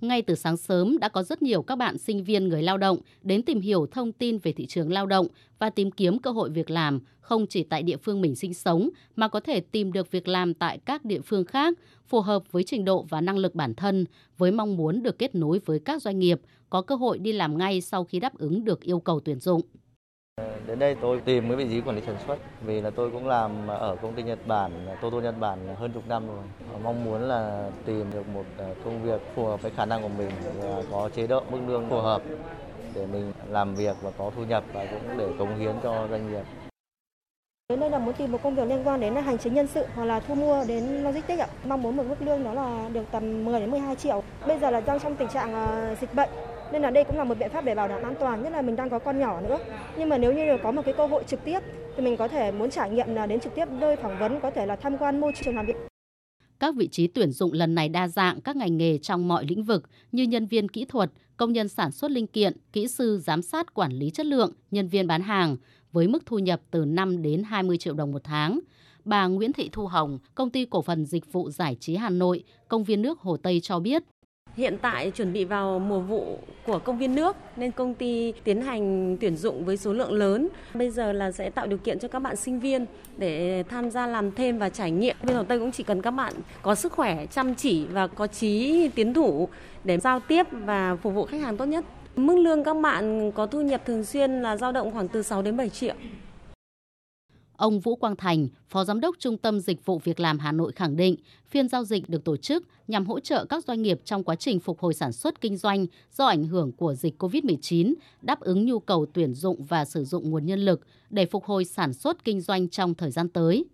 Ngay từ sáng sớm đã có rất nhiều các bạn sinh viên người lao động đến tìm hiểu thông tin về thị trường lao động và tìm kiếm cơ hội việc làm không chỉ tại địa phương mình sinh sống mà có thể tìm được việc làm tại các địa phương khác, phù hợp với trình độ và năng lực bản thân, với mong muốn được kết nối với các doanh nghiệp, có cơ hội đi làm ngay sau khi đáp ứng được yêu cầu tuyển dụng. Đến đây tôi tìm cái vị trí quản lý sản xuất vì là tôi cũng làm ở công ty Nhật Bản, Toto Nhật Bản hơn chục năm rồi. Mong muốn là tìm được một à, công việc phù hợp với khả năng của mình và có chế độ mức lương phù hợp để mình làm việc và có thu nhập và cũng để cống hiến cho doanh nghiệp. Đến đây là muốn tìm một công việc liên quan đến hành chính nhân sự hoặc là thu mua đến logistics ạ. Mong muốn một mức lương đó là được tầm 10 đến 12 triệu. Bây giờ là đang trong tình trạng à, dịch bệnh nên là đây cũng là một biện pháp để bảo đảm an toàn, nhất là mình đang có con nhỏ nữa. Nhưng mà nếu như có một cái cơ hội trực tiếp thì mình có thể muốn trải nghiệm là đến trực tiếp nơi phỏng vấn, có thể là tham quan môi trường làm việc. Các vị trí tuyển dụng lần này đa dạng các ngành nghề trong mọi lĩnh vực như nhân viên kỹ thuật, công nhân sản xuất linh kiện, kỹ sư giám sát quản lý chất lượng, nhân viên bán hàng với mức thu nhập từ 5 đến 20 triệu đồng một tháng. Bà Nguyễn Thị Thu Hồng, công ty cổ phần dịch vụ giải trí Hà Nội, công viên nước Hồ Tây cho biết, Hiện tại chuẩn bị vào mùa vụ của công viên nước nên công ty tiến hành tuyển dụng với số lượng lớn. Bây giờ là sẽ tạo điều kiện cho các bạn sinh viên để tham gia làm thêm và trải nghiệm. Bên Hồ Tây cũng chỉ cần các bạn có sức khỏe, chăm chỉ và có trí tiến thủ để giao tiếp và phục vụ khách hàng tốt nhất. Mức lương các bạn có thu nhập thường xuyên là dao động khoảng từ 6 đến 7 triệu. Ông Vũ Quang Thành, Phó Giám đốc Trung tâm Dịch vụ Việc làm Hà Nội khẳng định, phiên giao dịch được tổ chức nhằm hỗ trợ các doanh nghiệp trong quá trình phục hồi sản xuất kinh doanh do ảnh hưởng của dịch COVID-19, đáp ứng nhu cầu tuyển dụng và sử dụng nguồn nhân lực để phục hồi sản xuất kinh doanh trong thời gian tới.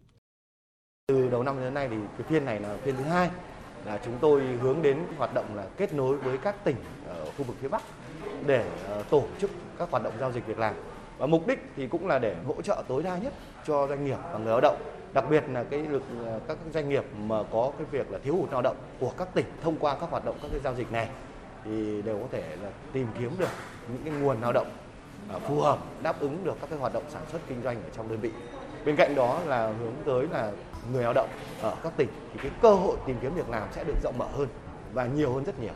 Từ đầu năm đến nay thì cái phiên này là phiên thứ hai là chúng tôi hướng đến hoạt động là kết nối với các tỉnh ở khu vực phía Bắc để ờ, tổ chức các hoạt động giao dịch việc làm và mục đích thì cũng là để hỗ trợ tối đa nhất cho doanh nghiệp và người lao động. Đặc biệt là cái lực ờ, các doanh nghiệp mà có cái việc là thiếu hụt lao động của các tỉnh thông qua các hoạt động, các cái giao dịch này thì đều có thể là tìm kiếm được những cái nguồn lao động ờ, phù hợp, đáp ứng được các cái hoạt động sản xuất kinh doanh ở trong đơn vị. Bên cạnh đó là hướng tới là người lao động ở các tỉnh thì cái cơ hội tìm kiếm việc làm sẽ được rộng mở hơn và nhiều hơn rất nhiều.